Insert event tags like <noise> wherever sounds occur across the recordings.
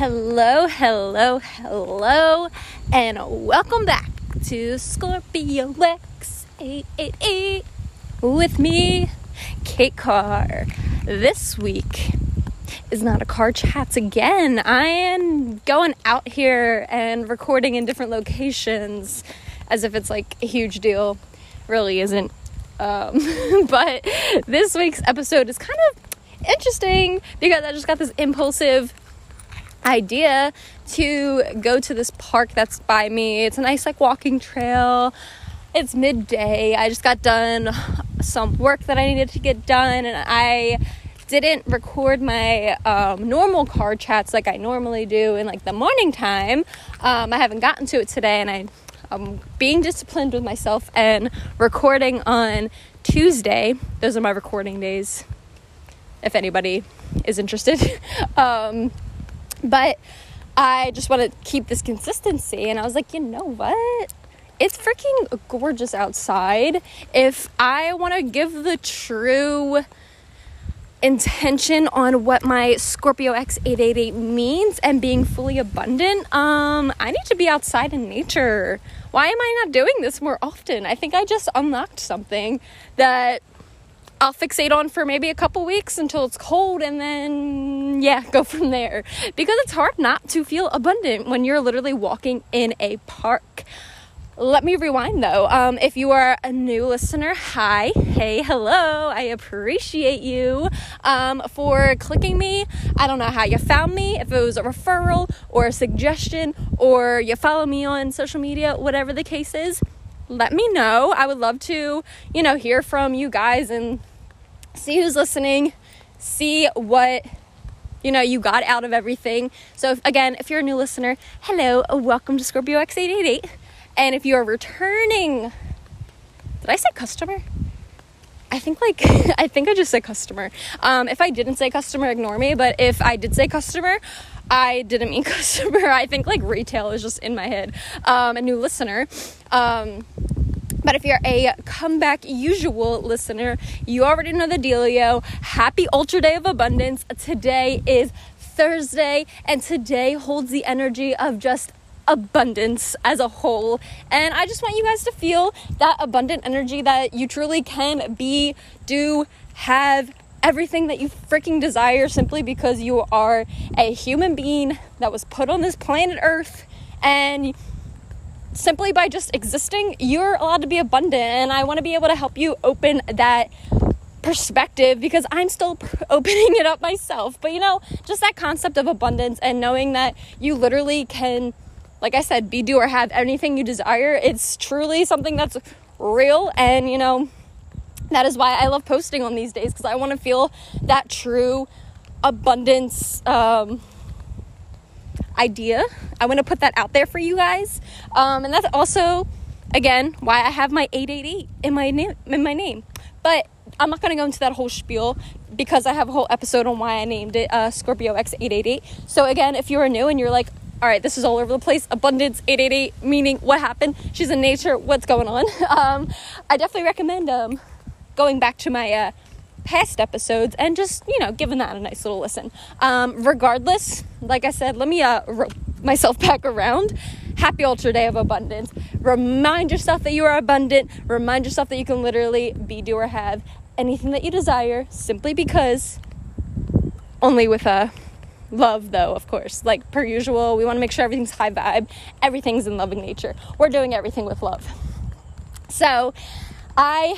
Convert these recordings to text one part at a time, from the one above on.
Hello, hello, hello, and welcome back to Scorpio X888 with me, Kate Carr. This week is not a car chats again. I am going out here and recording in different locations as if it's like a huge deal. Really isn't. Um, <laughs> but this week's episode is kind of interesting because I just got this impulsive idea to go to this park that's by me. It's a nice like walking trail. It's midday. I just got done some work that I needed to get done and I didn't record my um, normal car chats like I normally do in like the morning time. Um, I haven't gotten to it today and I I'm being disciplined with myself and recording on Tuesday. Those are my recording days. If anybody is interested. <laughs> um, but I just want to keep this consistency. And I was like, you know what? It's freaking gorgeous outside. If I want to give the true intention on what my Scorpio X888 means and being fully abundant, um, I need to be outside in nature. Why am I not doing this more often? I think I just unlocked something that I'll fixate on for maybe a couple weeks until it's cold and then, yeah, go from there. Because it's hard not to feel abundant when you're literally walking in a park. Let me rewind though. Um, if you are a new listener, hi, hey, hello. I appreciate you um, for clicking me. I don't know how you found me, if it was a referral or a suggestion or you follow me on social media, whatever the case is let me know. I would love to, you know, hear from you guys and see who's listening, see what you know you got out of everything. So if, again, if you're a new listener, hello, welcome to Scorpio X888. And if you're returning, did I say customer? I think like <laughs> I think I just said customer. Um, if I didn't say customer, ignore me. But if I did say customer, I didn't mean <laughs> customer. I think like retail is just in my head. Um, a new listener. Um, but if you're a comeback usual listener, you already know the dealio. Happy Ultra Day of Abundance. Today is Thursday, and today holds the energy of just abundance as a whole. And I just want you guys to feel that abundant energy that you truly can be, do, have everything that you freaking desire simply because you are a human being that was put on this planet Earth and simply by just existing, you're allowed to be abundant. And I want to be able to help you open that perspective because I'm still <laughs> opening it up myself. But you know, just that concept of abundance and knowing that you literally can, like I said, be, do, or have anything you desire, it's truly something that's real. And you know, that is why I love posting on these days because I want to feel that true abundance. Um, idea. I want to put that out there for you guys. Um, and that's also, again, why I have my 888 in my name. In my name. But I'm not going to go into that whole spiel because I have a whole episode on why I named it uh, Scorpio X888. So again, if you're new and you're like, all right, this is all over the place. Abundance 888, meaning what happened? She's in nature. What's going on? <laughs> Um, I definitely recommend um, going back to my uh, past episodes and just you know giving that a nice little listen. Um, regardless like i said let me uh ro- myself <laughs> back around. Happy ultra day of abundance. Remind yourself that you are abundant. Remind yourself that you can literally be do or have anything that you desire simply because only with a uh, love though of course. Like per usual we want to make sure everything's high vibe. Everything's in loving nature. We're doing everything with love. So i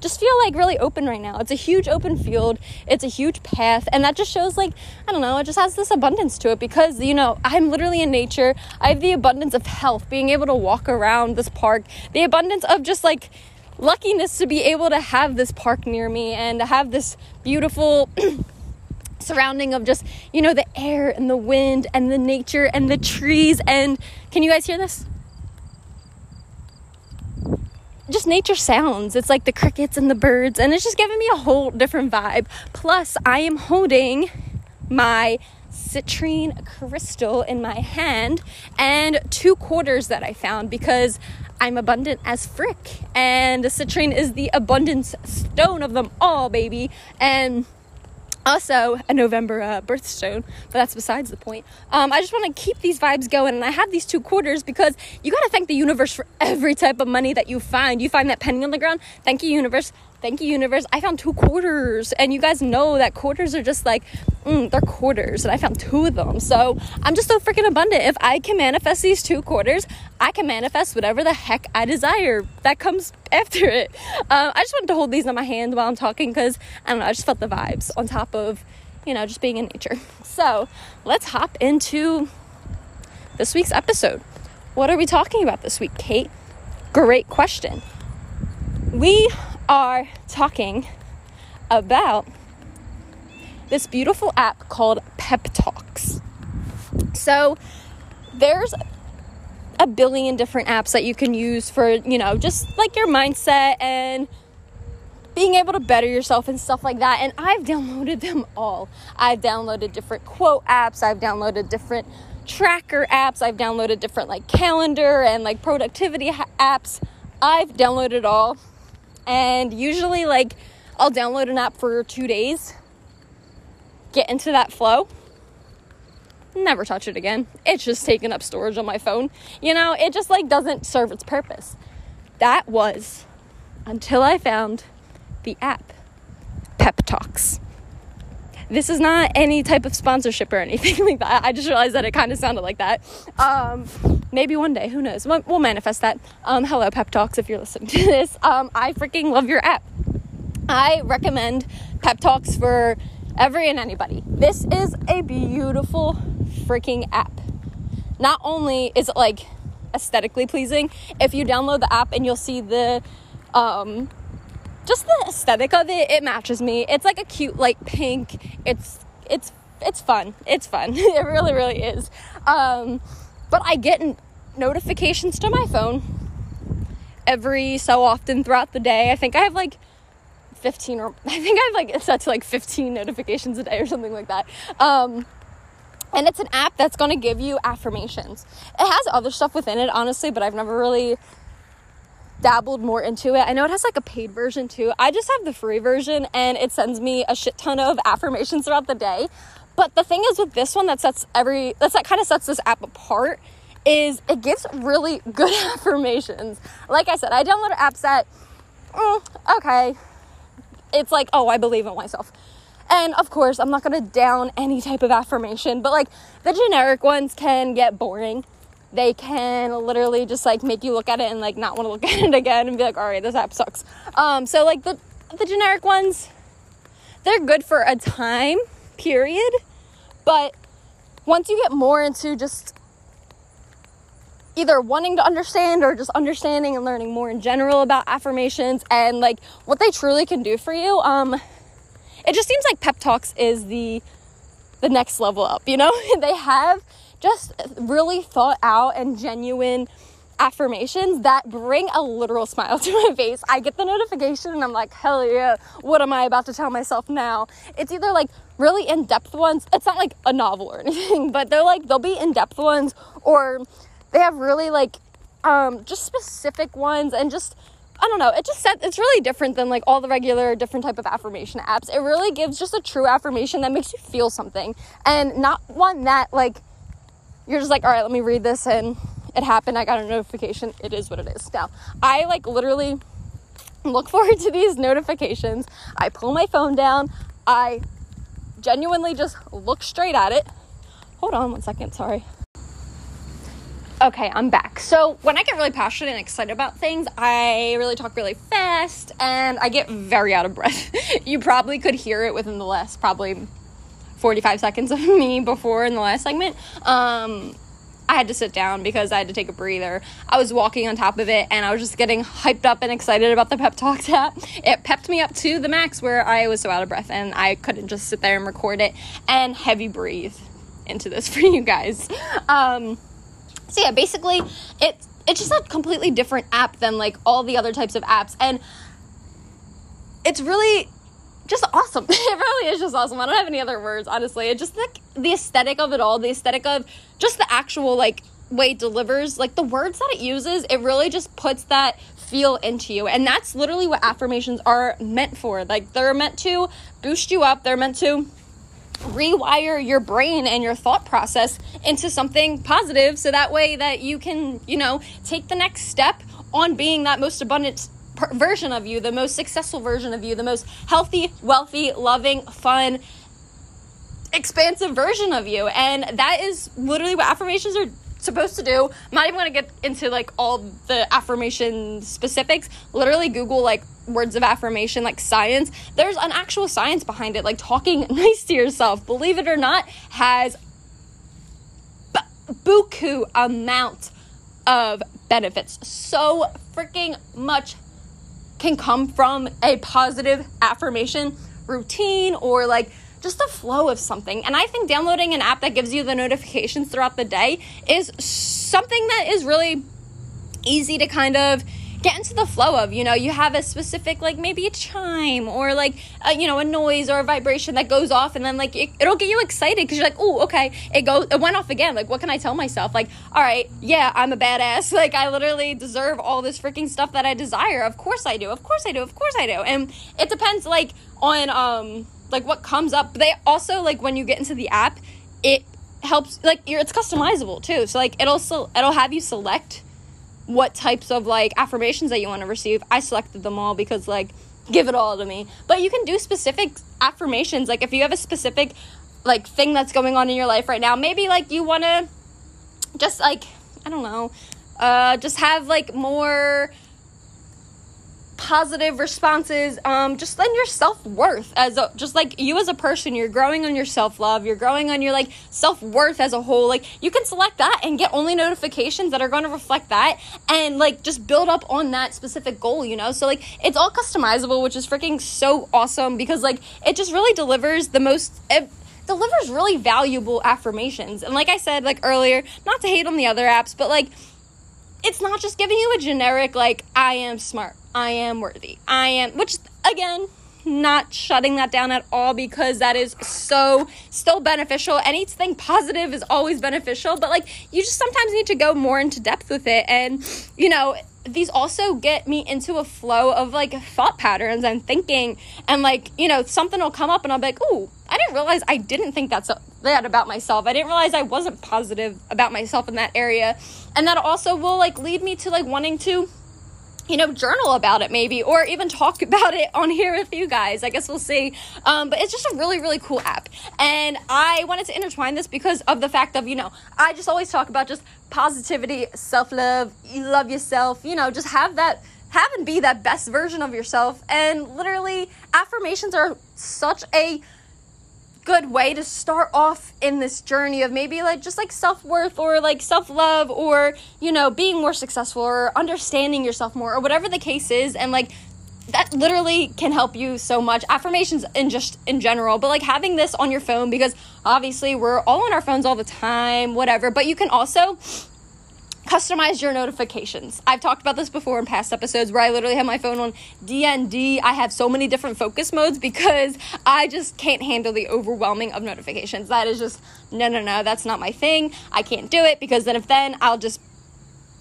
just feel like really open right now. It's a huge open field, it's a huge path, and that just shows like, I don't know, it just has this abundance to it because, you know, I'm literally in nature. I have the abundance of health, being able to walk around this park, the abundance of just like luckiness to be able to have this park near me and to have this beautiful. <clears throat> surrounding of just you know the air and the wind and the nature and the trees and can you guys hear this just nature sounds. It's like the crickets and the birds, and it's just giving me a whole different vibe. Plus, I am holding my citrine crystal in my hand and two quarters that I found because I'm abundant as frick. And the citrine is the abundance stone of them all, baby. And also a November uh, birthstone, but that's besides the point. Um, I just want to keep these vibes going, and I have these two quarters because you got to thank the universe for every type of money that you find. You find that penny on the ground, thank you, universe. Thank you, universe. I found two quarters, and you guys know that quarters are just like, mm, they're quarters, and I found two of them. So I'm just so freaking abundant. If I can manifest these two quarters, I can manifest whatever the heck I desire that comes after it. Uh, I just wanted to hold these in my hand while I'm talking because I don't know, I just felt the vibes on top of, you know, just being in nature. <laughs> So let's hop into this week's episode. What are we talking about this week, Kate? Great question. We are talking about this beautiful app called Pep Talks. So there's a billion different apps that you can use for, you know, just like your mindset and being able to better yourself and stuff like that. And I've downloaded them all. I've downloaded different quote apps, I've downloaded different tracker apps, I've downloaded different like calendar and like productivity ha- apps. I've downloaded all and usually, like, I'll download an app for two days, get into that flow, never touch it again. It's just taking up storage on my phone. You know, it just like doesn't serve its purpose. That was until I found the app Pep Talks. This is not any type of sponsorship or anything <laughs> like that. I just realized that it kind of sounded like that. Um, maybe one day, who knows? We'll, we'll manifest that. Um, hello, Pep Talks, if you're listening to <laughs> this. Um, I freaking love your app. I recommend Pep Talks for every and anybody. This is a beautiful freaking app. Not only is it like aesthetically pleasing, if you download the app and you'll see the um, just the aesthetic of it, it matches me. It's like a cute like pink. It's it's it's fun. It's fun. <laughs> it really really is. Um, but I get notifications to my phone every so often throughout the day. I think I have like 15 or <laughs> I think I have like set to like 15 notifications a day or something like that. Um, and it's an app that's going to give you affirmations. It has other stuff within it, honestly, but I've never really dabbled more into it. I know it has like a paid version too. I just have the free version and it sends me a shit ton of <laughs> affirmations throughout the day. But the thing is with this one that sets every that's that kind of sets this app apart is it gives really <laughs> good affirmations. Like I said, I downloaded apps that mm, okay. It's like, oh, I believe in myself. And of course, I'm not to down any type of affirmation, but like the generic ones can get boring they can literally just like make you look at it and like not want to look <laughs> at it again and be like, all right, this app sucks. Um, so like the the generic ones, they're good for a time period, but once you get more into just either wanting to understand or just understanding and learning more in general about affirmations and like what they truly can do for you, um, it just seems like pep talks is the the next level up. You know, <laughs> they have just really thought out and genuine affirmations that bring a literal smile <laughs> to my face. I get the notification and I'm like, hell yeah, what am I about to tell myself now? It's either like really in depth ones, it's not like a novel or <laughs> anything, but they're like, they'll be in depth ones or they have really like um, just specific ones and just I don't know. It just set, it's really different than like all the regular different type of affirmation apps. It really gives just a true affirmation that makes you feel something and not one that like you're just like, all right, let me read this and it happened. I got a notification. It is what it is. Now, I like literally look <laughs> forward to these notifications. I pull my phone down. I genuinely just look straight at it. Hold on one second. Sorry. Okay, I'm back. So, when I get really passionate and excited about things, I really talk really fast and I get very out of breath. <laughs> you probably could hear it within the last probably 45 seconds of <laughs> me before in the last segment. Um, I had to sit down because I had to take a breather. I was walking on top of it and I was just getting hyped up and excited about the Pep talk <laughs> app. It pepped me up to the max where I was so out of breath and I couldn't just sit there and record it and heavy breathe into this <laughs> for you guys. Um, so yeah, basically it it's just a completely different app than like all the other types of apps and it's really just awesome. <laughs> it really is just awesome. I don't have any other words, honestly. It just like the aesthetic of it all, the aesthetic of just the actual like way it delivers, like the words that it uses, it really just puts that feel into you. And that's literally what affirmations are meant for. Like they're meant to boost you up, they're meant to rewire your brain and your thought process into something positive so that way that you can, you know, take the next step on being that most abundant version of you, the most successful version of you, the most healthy, wealthy, loving, fun, expansive version of you. And that is literally what affirmations are supposed to do. I'm not even going to get into like all the affirmation specifics. Literally Google like words of affirmation like science. There's an actual science behind it. Like talking <laughs> nice to yourself, believe it or not, has b- buku amount of benefits. So freaking much can come from a positive affirmation routine or like just the flow of something. And I think downloading an app that gives you the notifications throughout the day is something that is really easy to kind of get into the flow of you know you have a specific like maybe a chime or like a, you know a noise or a vibration that goes off and then like it, will get you excited because you're like oh okay. It goes it went off again. Like what can i tell myself? Like all right yeah i'm a badass. <laughs> Like i literally deserve all this freaking stuff that i desire. Of course i do. Of course i do. Of course i do. And it depends like on um like what comes up. They also like when you get into the app, it helps like it's customizable too. So like it'll so it'll have you select what types of like affirmations that you want to receive. I selected them all because like give it all to me. But you can do specific affirmations like if you have a specific like thing that's going on in your life right now, maybe like you want to just like I don't know, uh just have like more positive responses um just then your self-worth as a, just like you as a person you're growing on your self-love you're growing on your like self-worth as a whole like you can select that and get only notifications that are going to reflect that and like just build up on that specific goal you know? So like it's all customizable which is freaking so awesome because like it just really delivers the most it, delivers really valuable affirmations. And like i said like earlier not to hate on the other apps but like it's not just giving you a generic like i am smart I am worthy. I am, which again, not shutting that down at all because that is so still beneficial. Anything positive is always beneficial, but like you just sometimes need to go more into depth with it. And you know, these also get me into a flow of like thought patterns and thinking, and like you know, something will come up and I'll be like, oh, I didn't realize I didn't think that's that about myself. I didn't realize I wasn't positive about myself in that area, and that also will like lead me to like wanting to you know, journal about it maybe, or even talk <laughs> about it on here with you guys. I guess we'll see. Um, but it's just a really, really cool app. And I wanted to intertwine this because of the fact of, you know, I just always talk about just positivity, self love, you love yourself, you know, just have that, have and be that best version of yourself. And literally, affirmations are such a good way to start off in this journey of maybe like just like self-worth or like self-love or you know being more successful or understanding yourself more or whatever the case is. And like that literally can help you so much. Affirmations in just in general but like having this on your phone because obviously we're all on our phones all the time whatever. But you can also customize your notifications. I've talked about this before in past episodes where I literally have my phone on DND. I have so many different focus modes because <laughs> I just can't handle the overwhelming of notifications. That is just no no no, that's not my thing. I can't do it because then if then I'll just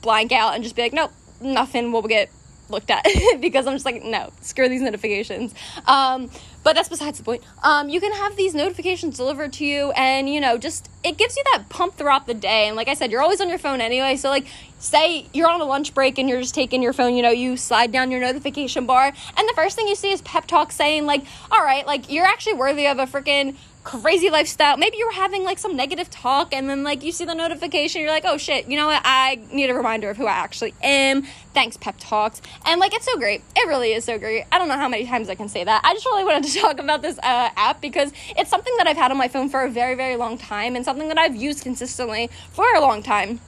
blank out and just be like, nope, nothing will get looked at <laughs> because I'm just like, no, screw these notifications. Um, but that's besides the point. Um, you can have these notifications delivered to you, and you know, just it gives you that pump throughout the day. And like I said, you're always on your phone anyway. So like, say you're on a lunch break and you're just taking your phone. You know, you slide down your notification bar, and the first thing you see is pep talk saying like, "All right, like you're actually worthy of a freaking." Crazy lifestyle. Maybe you were having like some negative talk and then like you see the notification, you're like, oh shit, you know what? I need a reminder of who I actually am. Thanks, pep talks. And like it's so great. It really is so great. I don't know how many times I can say that. I just really wanted to <laughs> talk about this uh, app because it's something that I've had on my phone for a very, very long time and something that I've used consistently for a long time.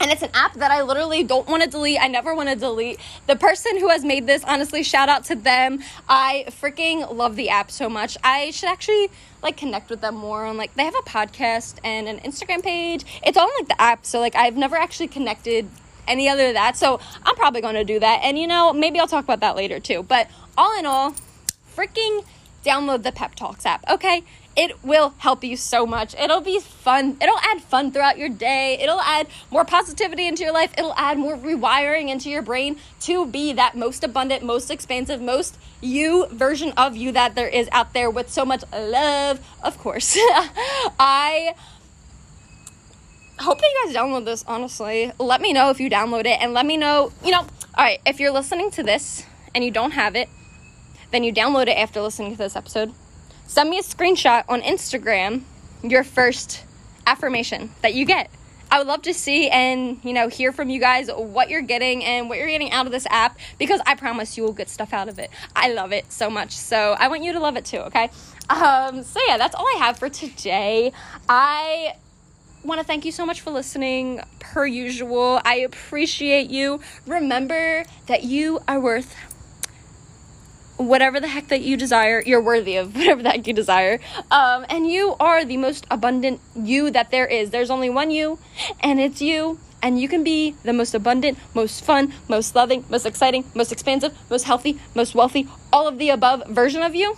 And it's an app that I literally don't want to delete. I never want to delete. The person who has made this, honestly, shout out to them. I freaking love the app so much. I should actually like connect with them more on like they have a podcast and an Instagram page. It's on like the app, so like I've never actually connected any other that. So I'm probably going to do that. And you know, maybe I'll talk about that later too. But all in all, freaking download the Pep Talks app. Okay? It will help you so much. It'll be fun. It'll add fun throughout your day. It'll add more positivity into your life. It'll add more rewiring into your brain to be that most abundant, most expansive, most you version of you that there is out there with so much love. Of course. <laughs> I hope that you guys download this, honestly. Let me know if you download it and let me know, you know, all right, if you're listening to this and you don't have it, then you download it after listening to this episode send me a screenshot on Instagram, your first affirmation that you get. I would love to see and, you know, hear from you guys what you're getting and what you're getting out of this app because I promise you will get stuff out of it. I love it so much. So I want you to love it too, okay? Um, so yeah, that's all I have for today. I want to thank you so much for listening per usual. I appreciate you. Remember that you are worth whatever the heck that you desire, you're worthy of <laughs> whatever heck you desire. Um, and you are the most abundant you that there is. There's only one you, and it's you. And you can be the most abundant, most fun, most loving, most exciting, most expansive, most healthy, most wealthy, all of the above version of you.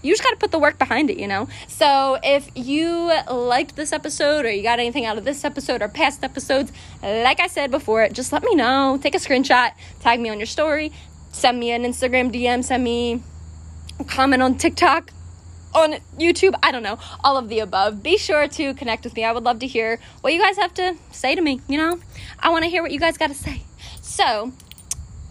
You just got to put the work behind it, you know? So if you liked this episode or you got anything out of this episode or past episodes, like I said before, just let me know. Take a screenshot, tag me on your story, send me an Instagram DM, send me comment on TikTok, on YouTube, I don't know, all of the above. Be sure to connect with me. I would love to hear what you guys have to say to me, you know? I want to hear what you guys got to say. So,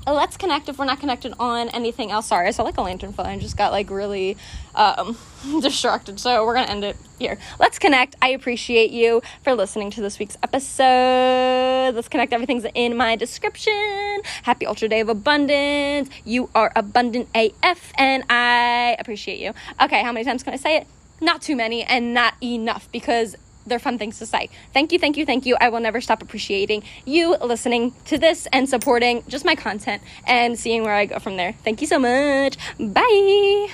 let's connect if we're not connected on anything else. Sorry, I saw like a lantern fly and just got like really um, <laughs> distracted. So we're gonna end it here. Let's connect. I appreciate you for listening to this week's episode. Let's connect. Everything's in my description. Happy Ultra Day of Abundance. You are abundant AF, and I appreciate you. Okay, how many times can I say it? Not too many, and not enough because they're fun things to say. Thank you, thank you, thank you. I will never stop appreciating you listening to this and supporting just my content and seeing where I go from there. Thank you so much. Bye.